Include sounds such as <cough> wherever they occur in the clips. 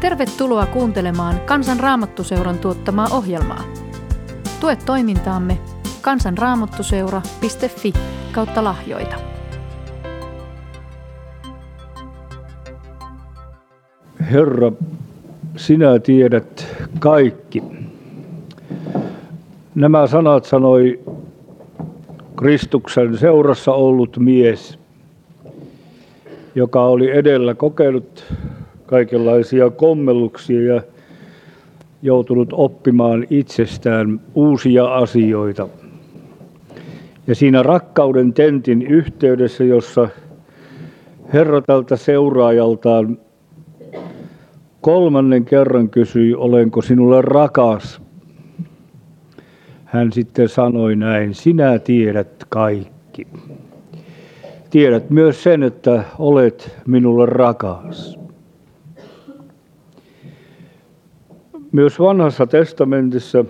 Tervetuloa kuuntelemaan Kansan Raamattuseuran tuottamaa ohjelmaa. Tue toimintaamme kansanraamattuseura.fi kautta lahjoita. Herra, sinä tiedät kaikki. Nämä sanat sanoi Kristuksen seurassa ollut mies, joka oli edellä kokenut kaikenlaisia kommelluksia ja joutunut oppimaan itsestään uusia asioita. Ja siinä rakkauden tentin yhteydessä, jossa Herra tältä seuraajaltaan kolmannen kerran kysyi, olenko sinulle rakas. Hän sitten sanoi näin, sinä tiedät kaikki. Tiedät myös sen, että olet minulle rakas. Myös vanhassa testamentissa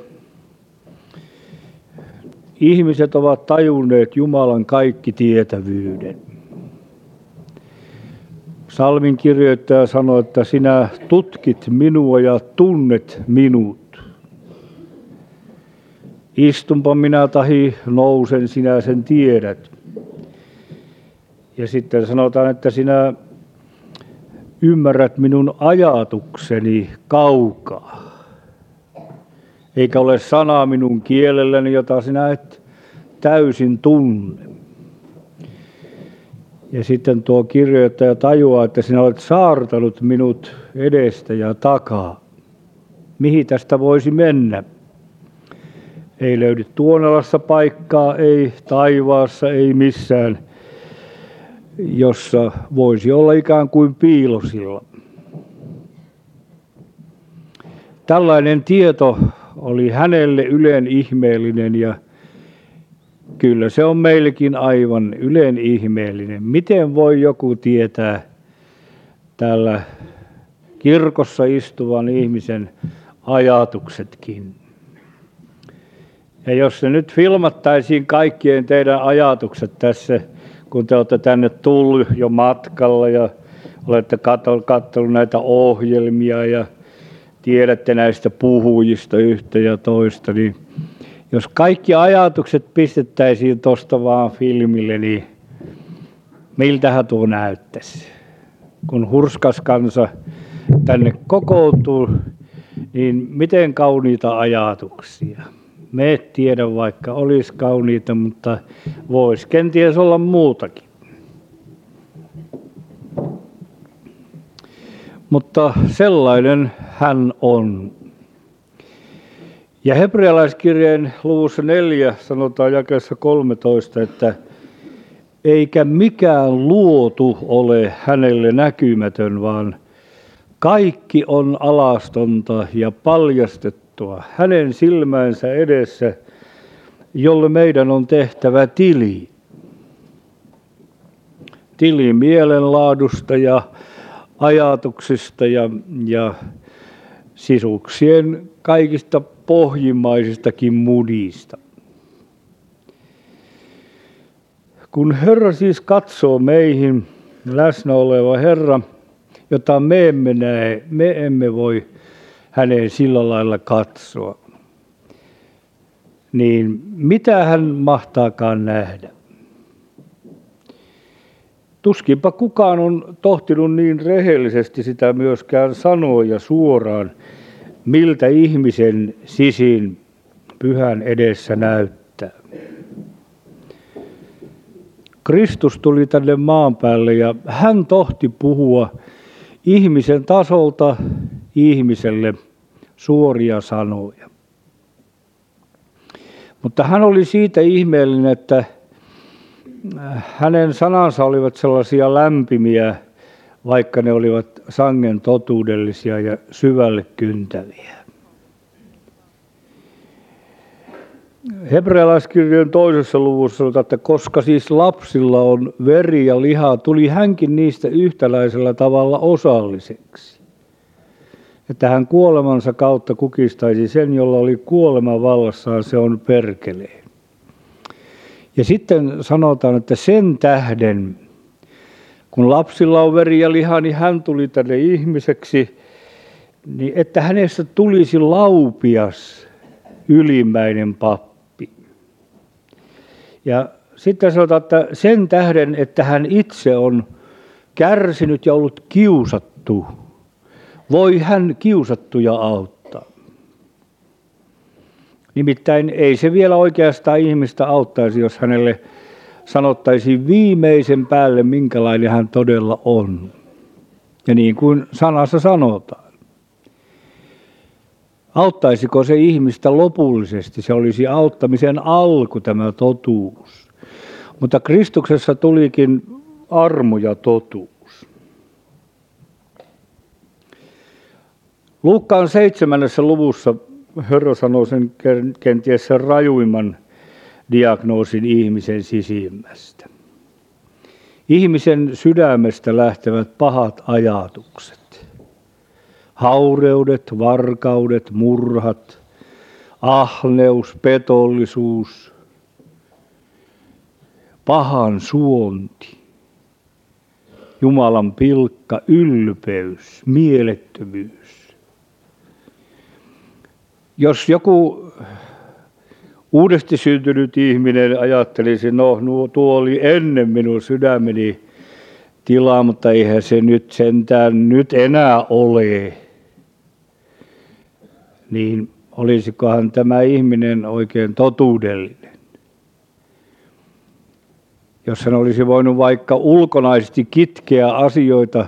ihmiset ovat tajunneet Jumalan kaikki tietävyyden. Salmin kirjoittaja sanoi, että sinä tutkit minua ja tunnet minut. Istunpa minä tahi nousen, sinä sen tiedät. Ja sitten sanotaan, että sinä ymmärrät minun ajatukseni kaukaa eikä ole sanaa minun kielelläni, jota sinä et täysin tunne. Ja sitten tuo kirjoittaja tajuaa, että sinä olet saartanut minut edestä ja takaa. Mihin tästä voisi mennä? Ei löydy Tuonelassa paikkaa, ei taivaassa, ei missään, jossa voisi olla ikään kuin piilosilla. Tällainen tieto oli hänelle ylen ihmeellinen ja kyllä se on meillekin aivan ylen ihmeellinen. Miten voi joku tietää täällä kirkossa istuvan ihmisen ajatuksetkin? Ja jos se nyt filmattaisiin kaikkien teidän ajatukset tässä, kun te olette tänne tullut jo matkalla ja olette katsonut näitä ohjelmia ja tiedätte näistä puhujista yhtä ja toista, niin jos kaikki ajatukset pistettäisiin tuosta vaan filmille, niin miltähän tuo näyttäisi? Kun hurskas kansa tänne kokoutuu, niin miten kauniita ajatuksia. Me tiedä, vaikka olisi kauniita, mutta voisi kenties olla muutakin. Mutta sellainen hän on. Ja hebrealaiskirjeen luvussa 4 sanotaan jakeessa 13, että eikä mikään luotu ole hänelle näkymätön, vaan kaikki on alastonta ja paljastettua hänen silmänsä edessä, jolle meidän on tehtävä tili. Tili mielenlaadusta ja ajatuksista ja, ja sisuksien kaikista pohjimmaisistakin mudista. Kun Herra siis katsoo meihin, läsnä oleva Herra, jota me emme näe, me emme voi häneen sillä lailla katsoa, niin mitä hän mahtaakaan nähdä? Tuskinpa kukaan on tohtinut niin rehellisesti sitä myöskään sanoa ja suoraan, miltä ihmisen sisin pyhän edessä näyttää. Kristus tuli tänne maan päälle ja hän tohti puhua ihmisen tasolta ihmiselle suoria sanoja. Mutta hän oli siitä ihmeellinen, että hänen sanansa olivat sellaisia lämpimiä, vaikka ne olivat sangen totuudellisia ja syvälle kyntäviä. Hebrealaiskirjan toisessa luvussa sanotaan, että koska siis lapsilla on veri ja liha, tuli hänkin niistä yhtäläisellä tavalla osalliseksi. Että hän kuolemansa kautta kukistaisi sen, jolla oli kuolema vallassaan, se on perkeleen. Ja sitten sanotaan, että sen tähden, kun lapsilla on veri ja liha, niin hän tuli tänne ihmiseksi, niin että hänestä tulisi laupias ylimmäinen pappi. Ja sitten sanotaan, että sen tähden, että hän itse on kärsinyt ja ollut kiusattu, voi hän kiusattuja auttaa. Nimittäin ei se vielä oikeastaan ihmistä auttaisi, jos hänelle sanottaisiin viimeisen päälle, minkälainen hän todella on. Ja niin kuin sanassa sanotaan. Auttaisiko se ihmistä lopullisesti? Se olisi auttamisen alku tämä totuus. Mutta Kristuksessa tulikin armo ja totuus. Luukkaan seitsemännessä luvussa Herra sanoo sen kenties sen rajuimman diagnoosin ihmisen sisimmästä. Ihmisen sydämestä lähtevät pahat ajatukset. Haureudet, varkaudet, murhat, ahneus, petollisuus, pahan suonti, Jumalan pilkka, ylpeys, mielettömyys. Jos joku uudesti syntynyt ihminen ajattelisi, no tuo oli ennen minun sydämeni tilaa, mutta eihän se nyt sentään nyt enää ole. Niin olisikohan tämä ihminen oikein totuudellinen? Jos hän olisi voinut vaikka ulkonaisesti kitkeä asioita,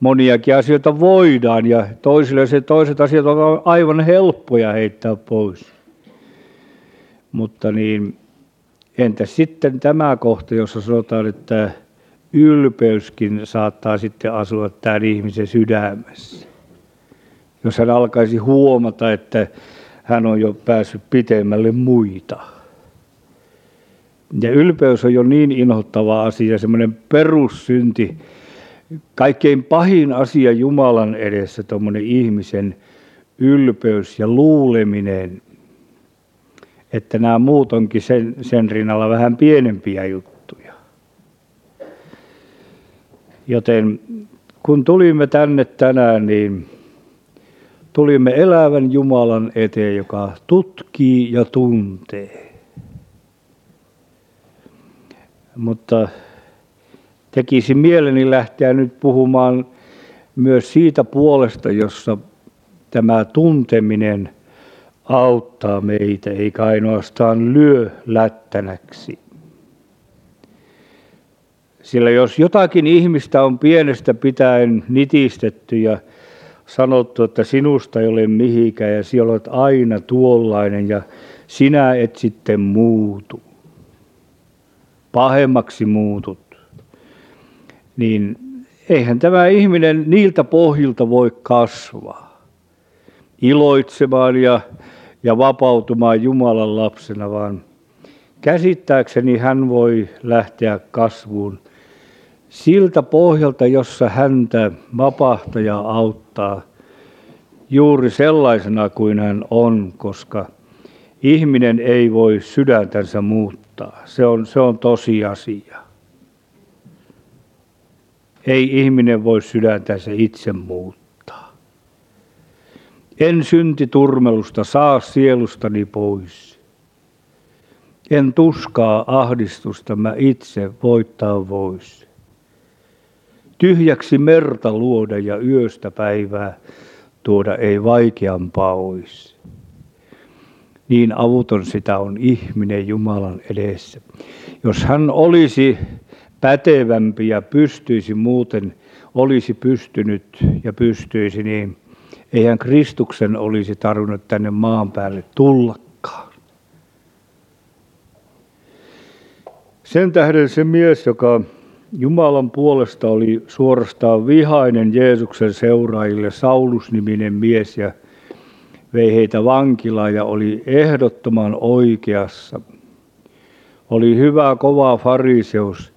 moniakin asioita voidaan ja toisille se toiset asiat ovat aivan helppoja heittää pois. Mutta niin, entä sitten tämä kohta, jossa sanotaan, että ylpeyskin saattaa sitten asua tämän ihmisen sydämessä. Jos hän alkaisi huomata, että hän on jo päässyt pitemmälle muita. Ja ylpeys on jo niin inhottava asia, semmoinen perussynti, kaikkein pahin asia Jumalan edessä, tuommoinen ihmisen ylpeys ja luuleminen, että nämä muut onkin sen, sen rinnalla vähän pienempiä juttuja. Joten kun tulimme tänne tänään, niin tulimme elävän Jumalan eteen, joka tutkii ja tuntee. Mutta tekisi mieleni lähteä nyt puhumaan myös siitä puolesta, jossa tämä tunteminen – auttaa meitä, eikä ainoastaan lyö lättänäksi. Sillä jos jotakin ihmistä on pienestä pitäen nitistetty ja sanottu, että sinusta ei ole mihinkään ja sinä olet aina tuollainen ja sinä et sitten muutu, pahemmaksi muutut, niin eihän tämä ihminen niiltä pohjilta voi kasvaa iloitsemaan ja ja vapautumaan Jumalan lapsena, vaan käsittääkseni hän voi lähteä kasvuun siltä pohjalta, jossa häntä vapahtaja auttaa juuri sellaisena kuin hän on, koska ihminen ei voi sydäntänsä muuttaa. Se on, se on tosiasia. Ei ihminen voi sydäntänsä itse muuttaa. En syntiturmelusta saa sielustani pois. En tuskaa ahdistusta mä itse voittaa vois. Tyhjäksi merta luoda ja yöstä päivää tuoda ei vaikeampaa ois. Niin avuton sitä on ihminen Jumalan edessä. Jos hän olisi pätevämpi ja pystyisi muuten, olisi pystynyt ja pystyisi, niin Eihän Kristuksen olisi tarvinnut tänne maan päälle tullakaan. Sen tähden se mies, joka Jumalan puolesta oli suorastaan vihainen Jeesuksen seuraajille, Saulus-niminen mies ja vei heitä vankilaan ja oli ehdottoman oikeassa. Oli hyvä, kova fariseus,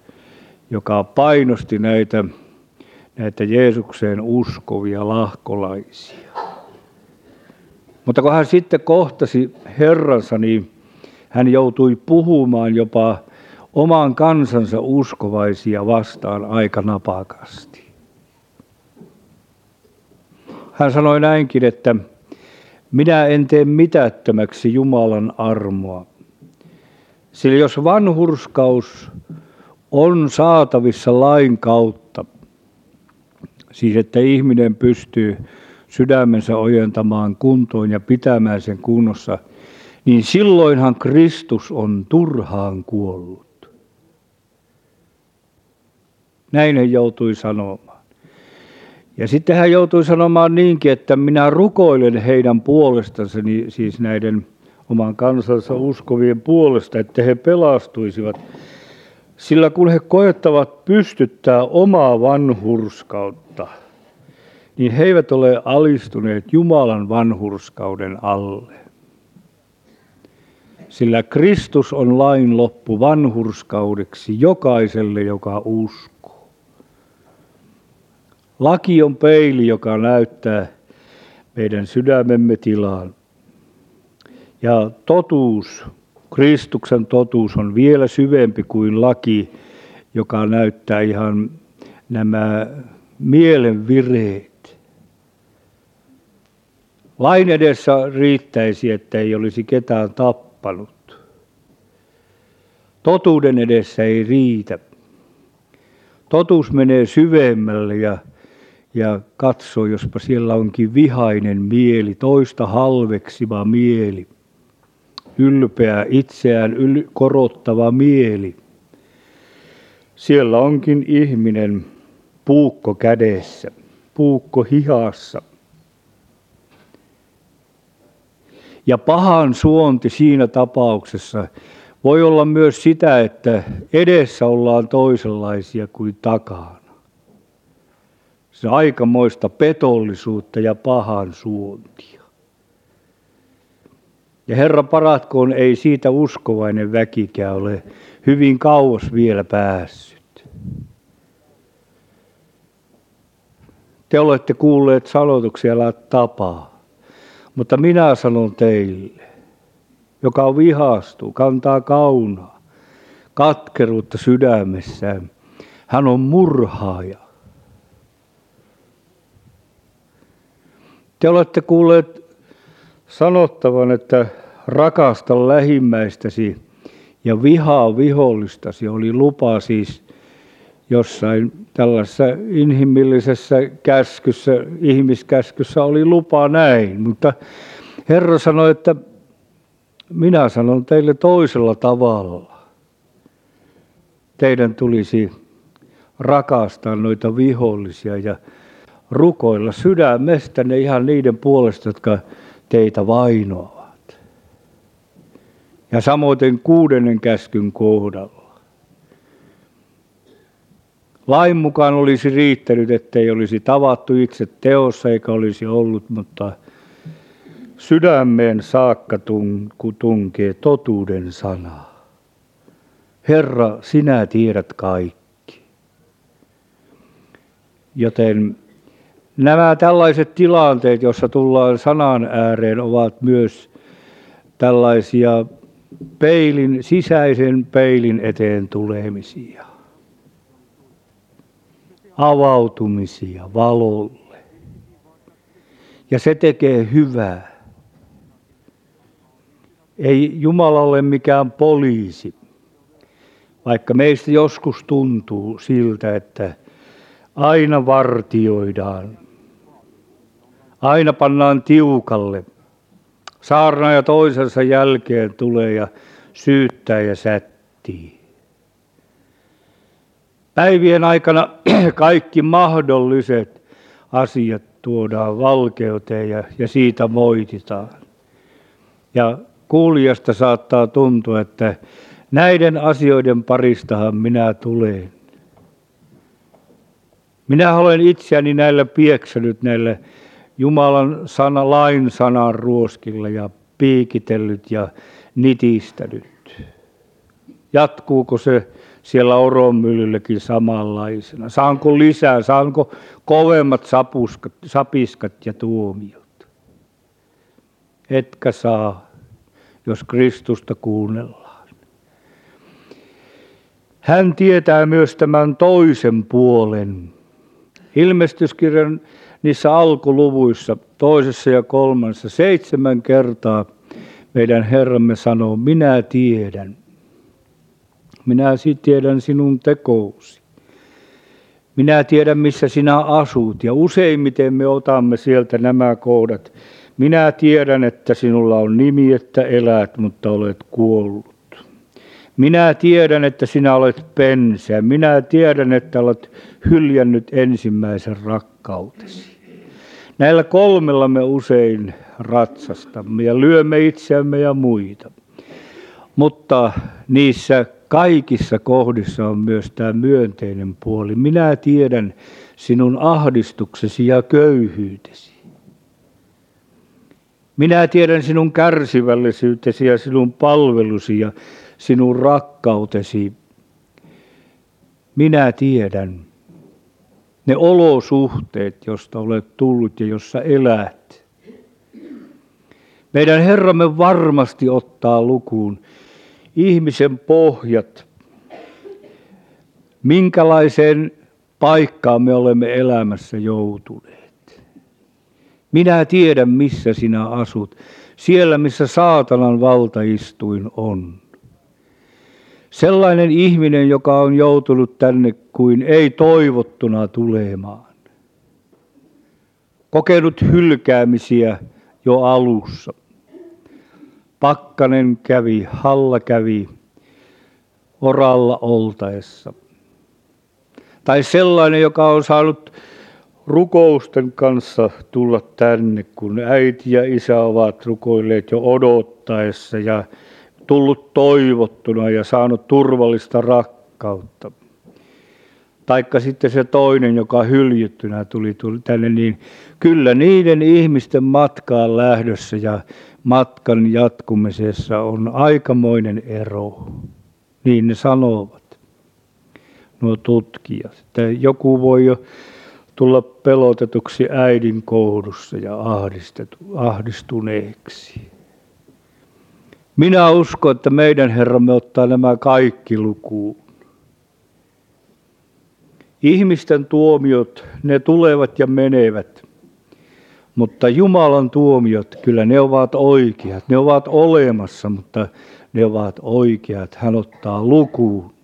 joka painosti näitä näitä Jeesukseen uskovia lahkolaisia. Mutta kun hän sitten kohtasi Herransa, niin hän joutui puhumaan jopa oman kansansa uskovaisia vastaan aika napakasti. hän sanoi näinkin, että minä en tee mitättömäksi Jumalan armoa. Sillä jos vanhurskaus on saatavissa lain kautta, siis että ihminen pystyy sydämensä ojentamaan kuntoon ja pitämään sen kunnossa, niin silloinhan Kristus on turhaan kuollut. Näin hän joutui sanomaan. Ja sitten hän joutui sanomaan niinkin, että minä rukoilen heidän puolestansa, niin siis näiden oman kansansa uskovien puolesta, että he pelastuisivat. Sillä kun he koettavat pystyttää omaa vanhurskautta, niin he eivät ole alistuneet Jumalan vanhurskauden alle. Sillä Kristus on lain loppu vanhurskaudeksi jokaiselle, joka uskoo. Laki on peili, joka näyttää meidän sydämemme tilaan. Ja totuus, Kristuksen totuus on vielä syvempi kuin laki, joka näyttää ihan nämä mielen vireet. Lain edessä riittäisi, että ei olisi ketään tappanut. Totuuden edessä ei riitä. Totuus menee syvemmälle ja, ja katsoo, jospa siellä onkin vihainen mieli, toista halveksiva mieli ylpeä, itseään yl- korottava mieli. Siellä onkin ihminen puukko kädessä, puukko hihassa. Ja pahan suonti siinä tapauksessa voi olla myös sitä, että edessä ollaan toisenlaisia kuin takana. Se aikamoista petollisuutta ja pahan suontia. Ja Herra paratkoon, ei siitä uskovainen väkikään ole hyvin kauas vielä päässyt. Te olette kuulleet sanotuksia tapaa, mutta minä sanon teille, joka vihastuu, kantaa kaunaa, katkeruutta sydämessään, hän on murhaaja. Te olette kuulleet sanottavan, että rakasta lähimmäistäsi ja vihaa vihollistasi oli lupa siis jossain tällaisessa inhimillisessä käskyssä, ihmiskäskyssä oli lupa näin, mutta Herra sanoi, että minä sanon teille toisella tavalla. Teidän tulisi rakastaa noita vihollisia ja rukoilla sydämestänne ihan niiden puolesta, jotka teitä vainoavat. Ja samoin kuudennen käskyn kohdalla. Lain mukaan olisi riittänyt, ettei olisi tavattu itse teossa eikä olisi ollut, mutta sydämeen saakka tunkee totuuden sana. Herra, sinä tiedät kaikki. Joten Nämä tällaiset tilanteet, joissa tullaan sanan ääreen, ovat myös tällaisia peilin, sisäisen peilin eteen tulemisia. Avautumisia valolle. Ja se tekee hyvää. Ei Jumala ole mikään poliisi, vaikka meistä joskus tuntuu siltä, että aina vartioidaan Aina pannaan tiukalle. Saarna ja toisensa jälkeen tulee ja syyttää ja sättii. Päivien aikana <clears throat> kaikki mahdolliset asiat tuodaan valkeuteen ja, ja siitä moititaan. Ja kuulijasta saattaa tuntua, että näiden asioiden paristahan minä tulen. Minä olen itseäni näillä pieksänyt näillä Jumalan sana, lain sanan ruoskilla ja piikitellyt ja nitistänyt. Jatkuuko se siellä oronmyllylläkin samanlaisena? Saanko lisää, saanko kovemmat sapuskat, sapiskat ja tuomiot? Etkä saa, jos Kristusta kuunnellaan. Hän tietää myös tämän toisen puolen. Ilmestyskirjan niissä alkuluvuissa, toisessa ja kolmannessa, seitsemän kertaa meidän Herramme sanoo, minä tiedän. Minä tiedän sinun tekousi. Minä tiedän, missä sinä asut. Ja useimmiten me otamme sieltä nämä kohdat. Minä tiedän, että sinulla on nimi, että elät, mutta olet kuollut. Minä tiedän, että sinä olet pensä. Minä tiedän, että olet hyljännyt ensimmäisen rakkautesi. Näillä kolmella me usein ratsastamme ja lyömme itseämme ja muita. Mutta niissä kaikissa kohdissa on myös tämä myönteinen puoli. Minä tiedän sinun ahdistuksesi ja köyhyytesi. Minä tiedän sinun kärsivällisyytesi ja sinun palvelusi ja sinun rakkautesi. Minä tiedän ne olosuhteet, josta olet tullut ja jossa elät. Meidän Herramme varmasti ottaa lukuun ihmisen pohjat, minkälaiseen paikkaan me olemme elämässä joutuneet. Minä tiedän, missä sinä asut, siellä missä saatanan valtaistuin on. Sellainen ihminen, joka on joutunut tänne kuin ei toivottuna tulemaan. Kokenut hylkäämisiä jo alussa. Pakkanen kävi, Halla kävi oralla oltaessa. Tai sellainen, joka on saanut rukousten kanssa tulla tänne, kun äiti ja isä ovat rukoilleet jo odottaessa ja tullut toivottuna ja saanut turvallista rakkautta. Taikka sitten se toinen, joka hyljettynä tuli, tuli tänne, niin kyllä niiden ihmisten matkaan lähdössä ja matkan jatkumisessa on aikamoinen ero. Niin ne sanovat, nuo tutkijat. Että joku voi jo tulla pelotetuksi äidin kohdussa ja ahdistuneeksi. Minä uskon, että meidän Herramme ottaa nämä kaikki lukuun. Ihmisten tuomiot, ne tulevat ja menevät. Mutta Jumalan tuomiot, kyllä ne ovat oikeat. Ne ovat olemassa, mutta ne ovat oikeat. Hän ottaa lukuun,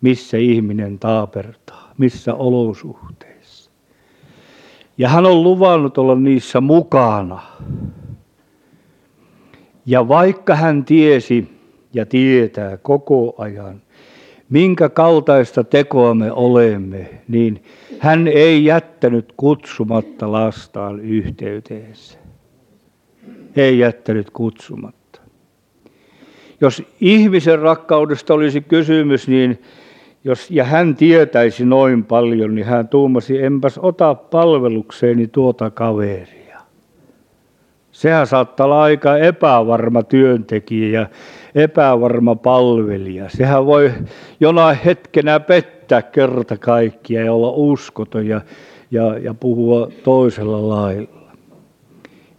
missä ihminen taapertaa, missä olosuhteissa. Ja hän on luvannut olla niissä mukana. Ja vaikka hän tiesi ja tietää koko ajan, minkä kaltaista tekoa me olemme, niin hän ei jättänyt kutsumatta lastaan yhteyteensä. Ei jättänyt kutsumatta. Jos ihmisen rakkaudesta olisi kysymys, niin jos, ja hän tietäisi noin paljon, niin hän tuumasi, enpäs ota palvelukseeni tuota kaveria. Sehän saattaa olla aika epävarma työntekijä ja epävarma palvelija. Sehän voi jonain hetkenä pettää kerta kaikkia ja olla uskoton ja, ja, ja puhua toisella lailla.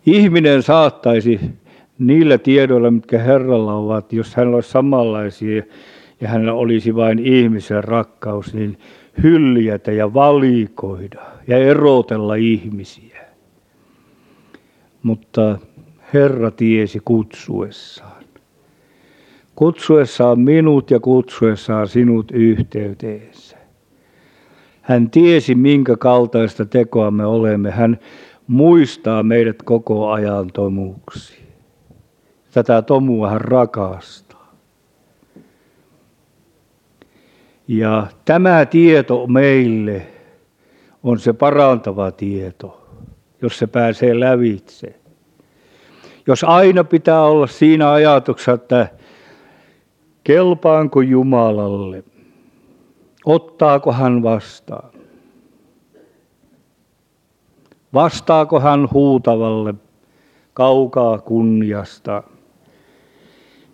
Ihminen saattaisi niillä tiedoilla, mitkä Herralla ovat, jos hän olisi samanlaisia ja hänellä olisi vain ihmisen rakkaus, niin hyljätä ja valikoida ja erotella ihmisiä mutta Herra tiesi kutsuessaan. Kutsuessaan minut ja kutsuessaan sinut yhteyteensä. Hän tiesi, minkä kaltaista tekoa me olemme. Hän muistaa meidät koko ajan tomuksi. Tätä tomua hän rakastaa. Ja tämä tieto meille on se parantava tieto jos se pääsee lävitse. Jos aina pitää olla siinä ajatuksessa, että kelpaanko Jumalalle, ottaako hän vastaan, vastaako hän huutavalle kaukaa kunniasta.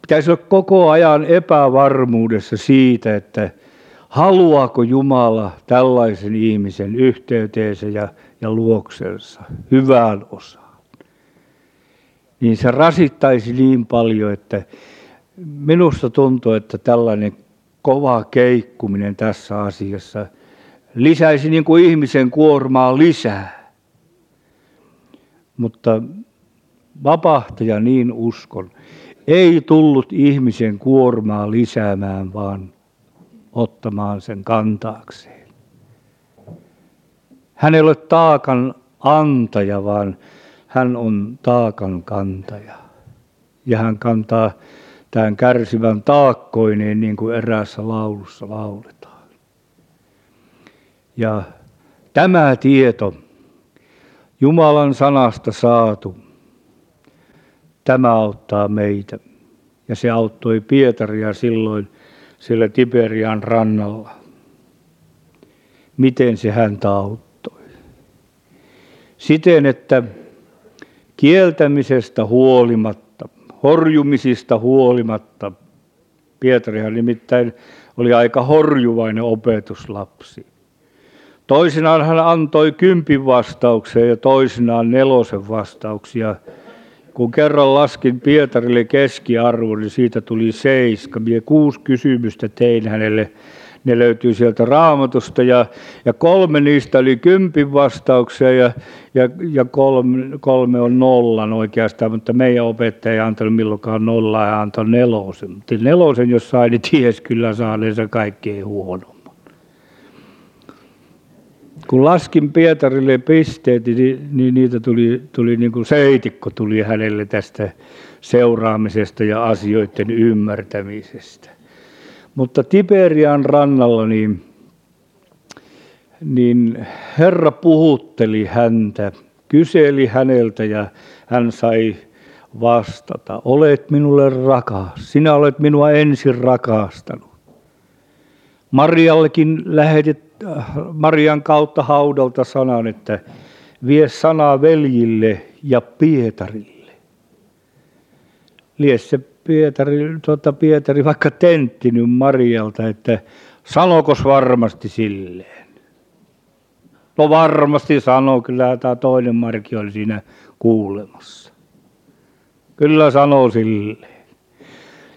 Pitäisi olla koko ajan epävarmuudessa siitä, että haluaako Jumala tällaisen ihmisen yhteyteensä ja ja luoksensa hyvään osaan. Niin se rasittaisi niin paljon, että minusta tuntuu, että tällainen kova keikkuminen tässä asiassa lisäisi niin kuin ihmisen kuormaa lisää. Mutta vapahtaja niin uskon, ei tullut ihmisen kuormaa lisäämään, vaan ottamaan sen kantaakseen. Hän ei ole taakan antaja, vaan hän on taakan kantaja. Ja hän kantaa tämän kärsivän taakkoineen, niin kuin eräässä laulussa lauletaan. Ja tämä tieto, Jumalan sanasta saatu, tämä auttaa meitä. Ja se auttoi Pietaria silloin siellä Tiberian rannalla. Miten se häntä auttoi? Siten, että kieltämisestä huolimatta, horjumisista huolimatta, Pietarihan nimittäin oli aika horjuvainen opetuslapsi. Toisinaan hän antoi kympin vastauksia ja toisinaan nelosen vastauksia. Kun kerran laskin Pietarille keskiarvo, niin siitä tuli seiska. Mie kuusi kysymystä tein hänelle ne löytyy sieltä raamatusta ja, ja kolme niistä oli kympin vastauksia ja, ja, ja kolme, kolme on nollan oikeastaan, mutta meidän opettaja ei antanut milloinkaan nollaa ja antoi nelosen. Mutta nelosen jos sai, niin ties kyllä saaneensa kaikkein huonomman. Kun laskin Pietarille pisteet, niin, niin niitä tuli, tuli niin kuin seitikko tuli hänelle tästä seuraamisesta ja asioiden ymmärtämisestä. Mutta Tiberian rannalla niin, niin Herra puhutteli häntä, kyseli häneltä ja hän sai vastata. Olet minulle rakas, sinä olet minua ensin rakastanut. Mariallekin lähetit Marian kautta haudalta sanan, että vie sanaa veljille ja Pietarille. Lie se Pietari, tuota Pietari vaikka tenttinyt Marialta, että sanokos varmasti silleen. No varmasti sanoo, kyllä tämä toinen Marki oli siinä kuulemassa. Kyllä sanoo silleen.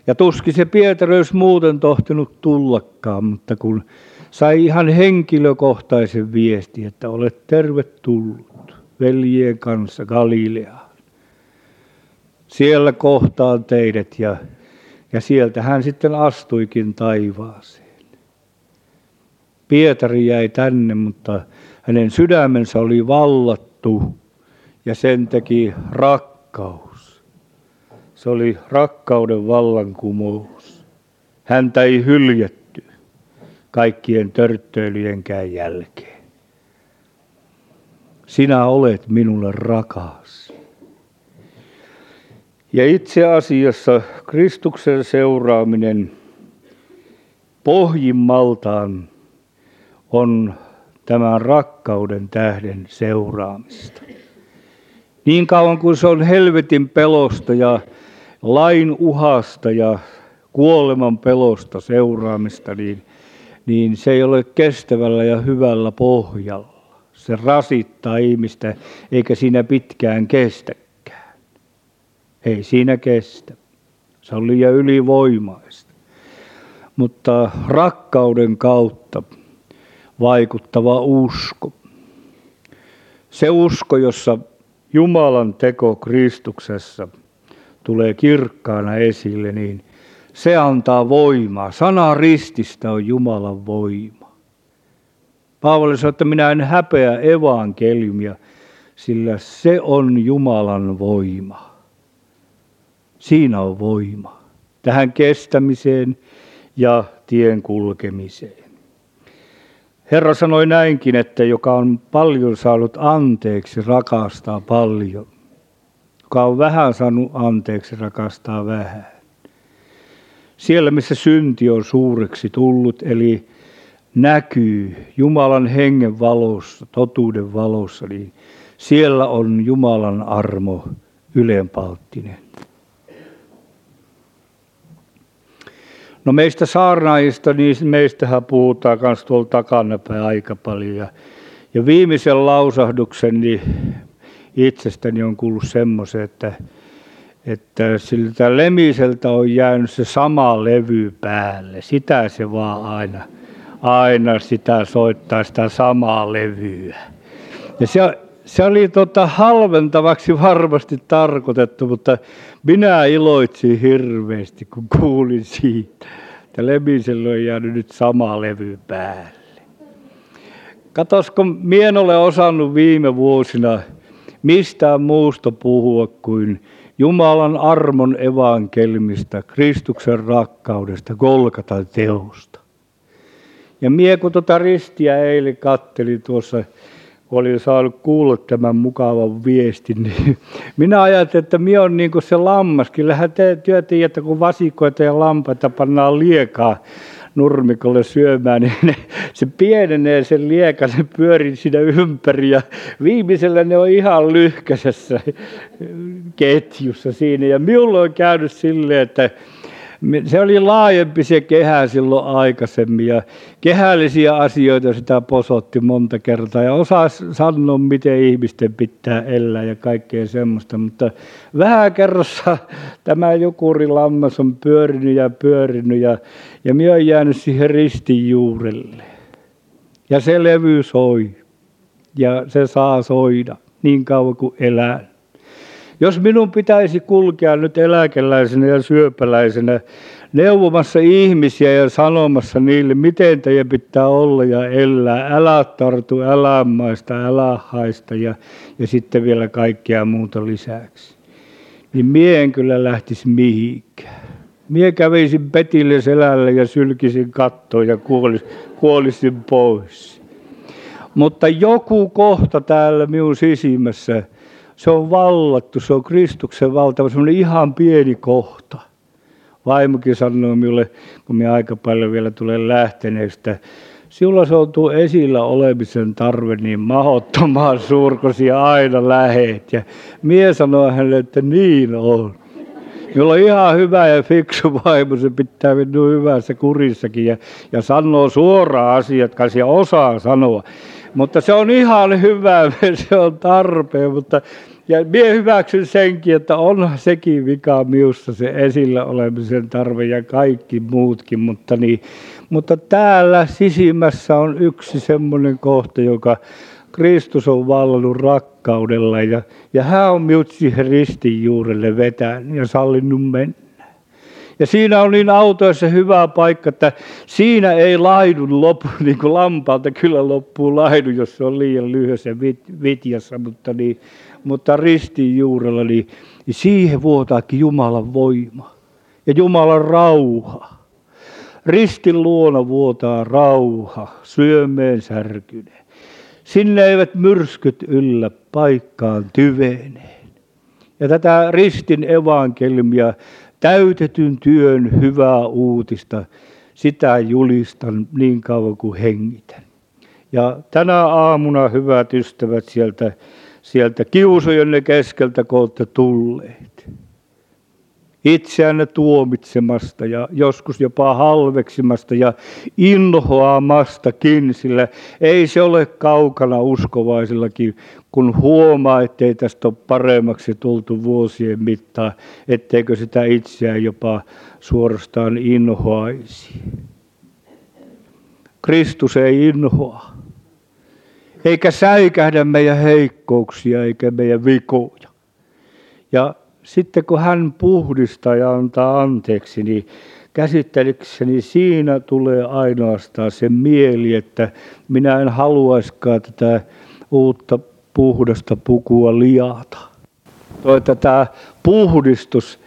Ja tuskin se Pietari olisi muuten tohtinut tullakaan, mutta kun sai ihan henkilökohtaisen viesti, että olet tervetullut veljien kanssa Galileaan siellä kohtaan teidät ja, ja sieltä hän sitten astuikin taivaaseen. Pietari jäi tänne, mutta hänen sydämensä oli vallattu ja sen teki rakkaus. Se oli rakkauden vallankumous. Häntä ei hyljetty kaikkien törttöilyjenkään jälkeen. Sinä olet minulle rakas. Ja itse asiassa Kristuksen seuraaminen pohjimmaltaan on tämän rakkauden tähden seuraamista. Niin kauan kuin se on helvetin pelosta ja lain uhasta ja kuoleman pelosta seuraamista, niin, niin se ei ole kestävällä ja hyvällä pohjalla. Se rasittaa ihmistä eikä siinä pitkään kestä. Ei siinä kestä. Se on liian ylivoimaista. Mutta rakkauden kautta vaikuttava usko. Se usko, jossa Jumalan teko Kristuksessa tulee kirkkaana esille, niin se antaa voimaa. Sana rististä on Jumalan voima. Paavali sanoi, että minä en häpeä evankeliumia, sillä se on Jumalan voima. Siinä on voima tähän kestämiseen ja tien kulkemiseen. Herra sanoi näinkin, että joka on paljon saanut anteeksi, rakastaa paljon. Joka on vähän saanut anteeksi, rakastaa vähän. Siellä, missä synti on suureksi tullut, eli näkyy Jumalan hengen valossa, totuuden valossa, niin siellä on Jumalan armo ylenpalttinen. No meistä saarnaajista, niin meistähän puhutaan myös tuolla takanapäin aika paljon. Ja, ja viimeisen lausahduksen niin itsestäni on kuullut semmoisen, että, että siltä Lemiseltä on jäänyt se sama levy päälle. Sitä se vaan aina, aina sitä soittaa sitä samaa levyä. Ja se, se oli tota halventavaksi varmasti tarkoitettu, mutta minä iloitsin hirveästi, kun kuulin siitä, että Lemiselle on jäänyt nyt sama levy päälle. Katosko, mien ole osannut viime vuosina mistään muusta puhua kuin Jumalan armon evankelmista, Kristuksen rakkaudesta, Golgatan teosta. Ja mie kun tuota ristiä eilen kattelin tuossa kun olin saanut kuulla tämän mukavan viestin, niin <laughs> minä ajattelin, että minä olen niin se lammas. Kyllähän te työtiin, että kun vasikoita ja lampaita pannaan liekaa nurmikolle syömään, niin ne, se pienenee sen lieka, se pyörii siinä ympäri ja viimeisellä ne on ihan lyhkäisessä ketjussa siinä. Ja minulla on käynyt silleen, että se oli laajempi se kehä silloin aikaisemmin ja kehällisiä asioita sitä posotti monta kertaa ja osaa sanoa, miten ihmisten pitää elää ja kaikkea semmoista, mutta vähän kerrassa <laughs> tämä jukurilammas on pyörinyt ja pyörinyt ja, ja minä olen jäänyt siihen ristin juurelle. Ja se levy soi ja se saa soida niin kauan kuin elää. Jos minun pitäisi kulkea nyt eläkeläisenä ja syöpäläisenä neuvomassa ihmisiä ja sanomassa niille, miten teidän pitää olla ja elää, älä tartu, älä maista, älä haista ja, ja sitten vielä kaikkea muuta lisäksi, niin mie en kyllä lähtisi mihinkään. Mie kävisin petille selälle ja sylkisin kattoon ja kuolis, kuolisin pois. Mutta joku kohta täällä minun sisimmässä – se on vallattu, se on Kristuksen valtava, semmoinen ihan pieni kohta. Vaimokin sanoi minulle, kun minä aika paljon vielä tulen lähteneeksi, että sinulla tuo esillä olemisen tarve niin mahdottomaan suurkosia aina lähet. Ja mie sanoi hänelle, että niin on. Minulla on ihan hyvä ja fiksu vaimo, se pitää minua hyvässä kurissakin ja, ja sanoo suoraan asiat ja osaa sanoa. Mutta se on ihan hyvä, <laughs> se on tarpeen, mutta ja minä hyväksyn senkin, että onhan sekin vika minussa se esillä olemisen tarve ja kaikki muutkin, mutta, niin, mutta täällä sisimmässä on yksi semmoinen kohta, joka Kristus on vallannut rakkaudella ja, ja hän on minut siihen ristin juurelle vetänyt ja sallinut mennä. Ja siinä on niin autoissa hyvä paikka, että siinä ei laidun loppu, <laughs> niin kuin lampaalta kyllä loppuu laidu, jos se on liian lyhyessä vit, vitjassa, mutta, niin, mutta ristin juurella, niin, niin siihen vuotaakin Jumalan voima ja Jumalan rauha. Ristin luona vuotaa rauha, syömeen särkyneen. Sinne eivät myrskyt yllä paikkaan tyveneen. Ja tätä ristin evankelmia täytetyn työn hyvää uutista, sitä julistan niin kauan kuin hengitän. Ja tänä aamuna, hyvät ystävät, sieltä, sieltä kiusojenne keskeltä, kun olette tulleet itseänne tuomitsemasta ja joskus jopa halveksimasta ja inhoamastakin, sillä ei se ole kaukana uskovaisillakin, kun huomaa, ettei tästä ole paremmaksi tultu vuosien mittaan, etteikö sitä itseään jopa suorastaan inhoaisi. Kristus ei inhoa, eikä säikähdä meidän heikkouksia eikä meidän vikoja. Ja sitten kun hän puhdistaa ja antaa anteeksi, niin käsittelykseni siinä tulee ainoastaan se mieli, että minä en haluaiskaan tätä uutta puhdasta pukua liata. Toi tätä puhdistus,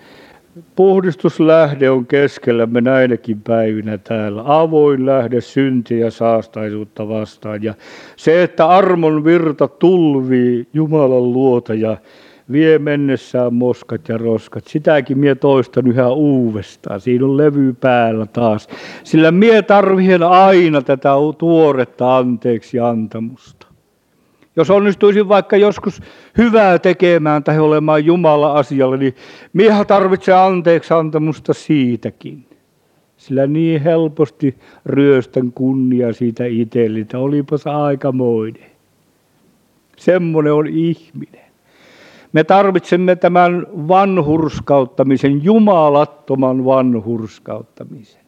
puhdistuslähde on keskellämme näinäkin päivinä täällä. Avoin lähde syntiä ja saastaisuutta vastaan. Ja se, että armon virta tulvii Jumalan luota ja vie mennessään moskat ja roskat. Sitäkin mie toistan yhä uudestaan. Siinä on levy päällä taas. Sillä mie tarvitsen aina tätä tuoretta anteeksi antamusta. Jos onnistuisin vaikka joskus hyvää tekemään tai olemaan Jumala asialla, niin miehän tarvitsee anteeksi antamusta siitäkin. Sillä niin helposti ryöstän kunnia siitä itselleni, että olipa se aikamoinen. Semmoinen on ihminen. Me tarvitsemme tämän vanhurskauttamisen, jumalattoman vanhurskauttamisen,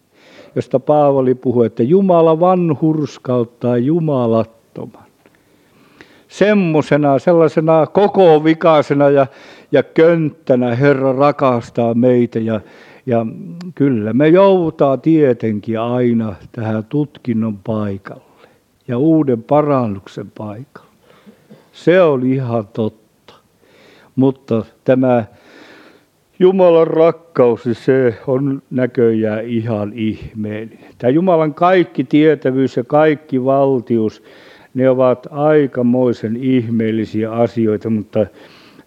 josta Paavali puhui, että Jumala vanhurskauttaa jumalattoman. Semmosena, sellaisena koko vikaisena ja, ja könttänä Herra rakastaa meitä ja, ja kyllä me joutaa tietenkin aina tähän tutkinnon paikalle ja uuden parannuksen paikalle. Se oli ihan totta. Mutta tämä Jumalan rakkaus, niin se on näköjään ihan ihmeellinen. Tämä Jumalan kaikki tietävyys ja kaikki valtius, ne ovat aikamoisen ihmeellisiä asioita, mutta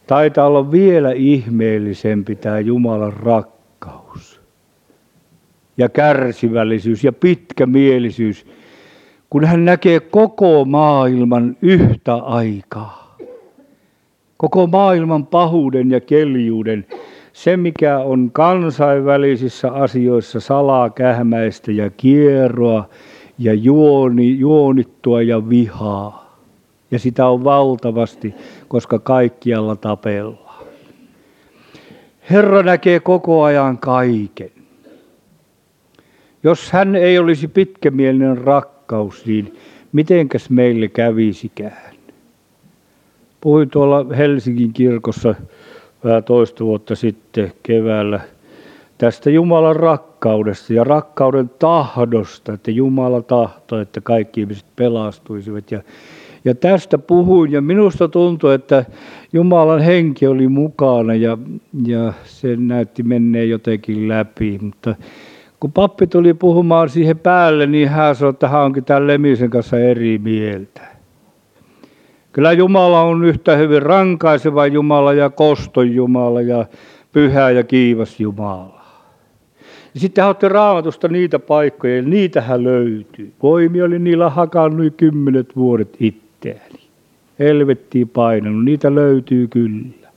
taitaa olla vielä ihmeellisempi tämä Jumalan rakkaus ja kärsivällisyys ja pitkämielisyys, kun hän näkee koko maailman yhtä aikaa. Koko maailman pahuuden ja keljuuden, se mikä on kansainvälisissä asioissa salaa, kähmäistä ja kierroa, ja juoni, juonittua ja vihaa. Ja sitä on valtavasti, koska kaikkialla tapellaan. Herra näkee koko ajan kaiken. Jos hän ei olisi pitkämielinen rakkaus, niin mitenkäs meille kävisikään? Puhuin tuolla Helsingin kirkossa vähän toista vuotta sitten keväällä – tästä Jumalan rakkaudesta ja rakkauden tahdosta, että Jumala tahtoi, että kaikki ihmiset pelastuisivat. Ja, ja tästä puhuin ja minusta tuntui, että Jumalan henki oli mukana ja, ja se näytti menneen jotenkin läpi. Mutta kun pappi tuli puhumaan siihen päälle, niin hän sanoi, että hän onkin tämän Lemisen kanssa eri mieltä. Kyllä Jumala on yhtä hyvin rankaiseva Jumala ja koston Jumala ja pyhä ja kiivas Jumala. Ja sitten otti raamatusta niitä paikkoja, ja niitähän löytyy. Voimi oli niillä hakannut kymmenet vuodet itseäni. Helvettiin painanut, niitä löytyy kyllä.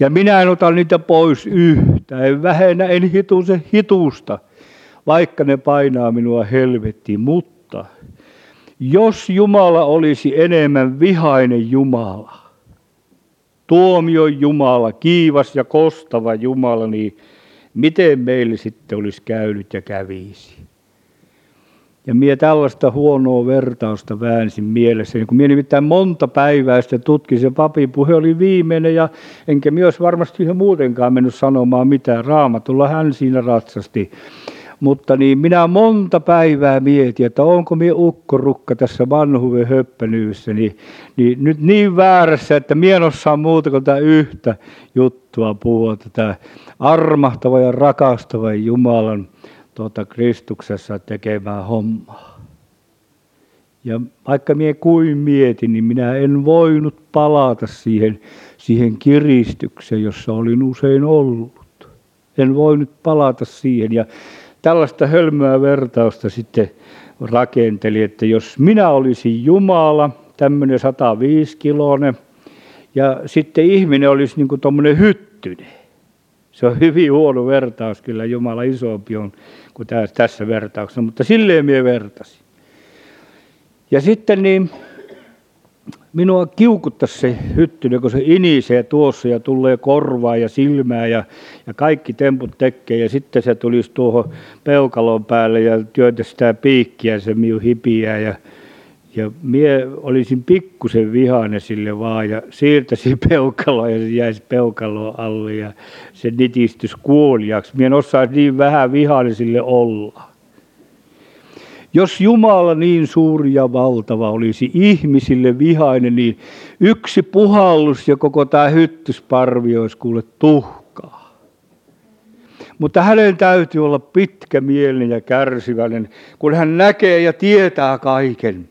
Ja minä en ota niitä pois yhtä, en vähennä, en hitu se hitusta, vaikka ne painaa minua helvettiin. Mutta jos Jumala olisi enemmän vihainen Jumala, tuomio Jumala, kiivas ja kostava Jumala, niin miten meille sitten olisi käynyt ja kävisi. Ja minä tällaista huonoa vertausta väänsin mielessä. Niin kun minä nimittäin monta päivää sitten tutkin, se papin puhe oli viimeinen ja enkä myös varmasti ihan muutenkaan mennyt sanomaan mitään. Raamatulla hän siinä ratsasti. Mutta niin minä monta päivää mietin, että onko minä ukkorukka tässä vanhuuden höppänyyssä, niin, niin nyt niin väärässä, että minä en muuta kuin tämä yhtä juttua puhua, tätä armahtava ja rakastava Jumalan tuota, Kristuksessa tekemää hommaa. Ja vaikka minä kuin mietin, niin minä en voinut palata siihen, siihen kiristykseen, jossa olin usein ollut. En voinut palata siihen. Ja tällaista hölmöä vertausta sitten rakenteli, että jos minä olisin Jumala, tämmöinen 105 kiloinen, ja sitten ihminen olisi niin kuin tuommoinen hyttynen. Se on hyvin huono vertaus, kyllä Jumala isompi on kuin tässä vertauksessa, mutta silleen minä vertasin. Ja sitten niin minua kiukuttaisi se hyttynen, kun se inisee tuossa ja tulee korvaa ja silmää ja, ja kaikki temput tekee. Ja sitten se tulisi tuohon peukalon päälle ja työtä sitä piikkiä, se miu hipiää. Ja, ja mie olisin pikkusen vihainen sille vaan ja siirtäisin <laughs> peukaloa ja se jäisi peukaloon alle ja se nitistys kuoliaksi. Mie en osaisi niin vähän vihainen sille olla. Jos Jumala niin suuri ja valtava olisi ihmisille vihainen, niin yksi puhallus ja koko tämä hyttysparvi olisi kuule tuhkaa. Mutta hänen täytyy olla pitkämielinen ja kärsivällinen, kun hän näkee ja tietää kaiken.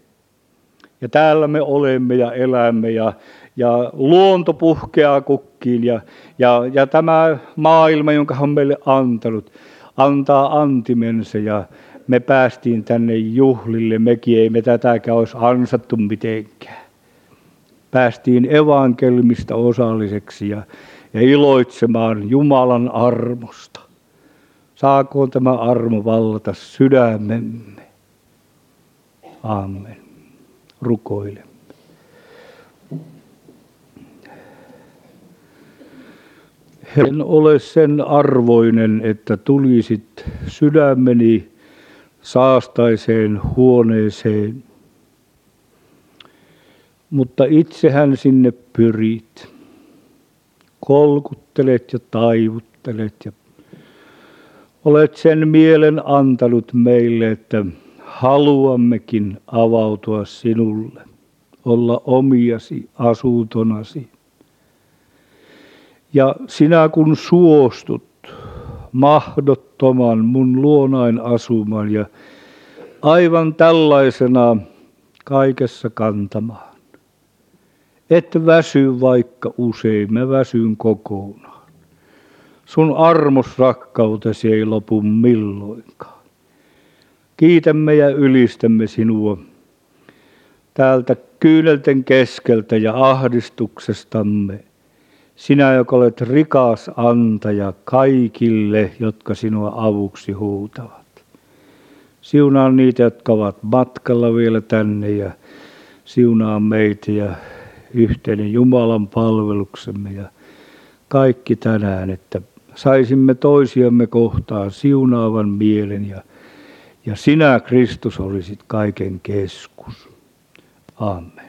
Ja täällä me olemme ja elämme ja, ja luonto puhkeaa kukkiin ja, ja, ja tämä maailma, jonka hän on meille antanut, antaa antimensa ja, me päästiin tänne juhlille, mekin ei me tätäkään olisi ansattu mitenkään. Päästiin evankelmista osalliseksi ja, ja iloitsemaan Jumalan armosta. Saakoon tämä armo vallata sydämemme. Amen. Rukoile. En ole sen arvoinen, että tulisit sydämeni saastaiseen huoneeseen. Mutta itsehän sinne pyrit. Kolkuttelet ja taivuttelet ja olet sen mielen antanut meille, että haluammekin avautua sinulle, olla omiasi asuutonasi. Ja sinä kun suostut mahdottoman mun luonain asuman ja aivan tällaisena kaikessa kantamaan. Et väsy vaikka usein, mä väsyn kokonaan. Sun armos rakkautesi ei lopu milloinkaan. Kiitämme ja ylistämme sinua täältä kyynelten keskeltä ja ahdistuksestamme. Sinä, joka olet rikas antaja kaikille, jotka sinua avuksi huutavat. Siunaa niitä, jotka ovat matkalla vielä tänne ja siunaa meitä ja yhteinen Jumalan palveluksemme ja kaikki tänään, että saisimme toisiamme kohtaan siunaavan mielen ja, ja sinä Kristus olisit kaiken keskus. Amen.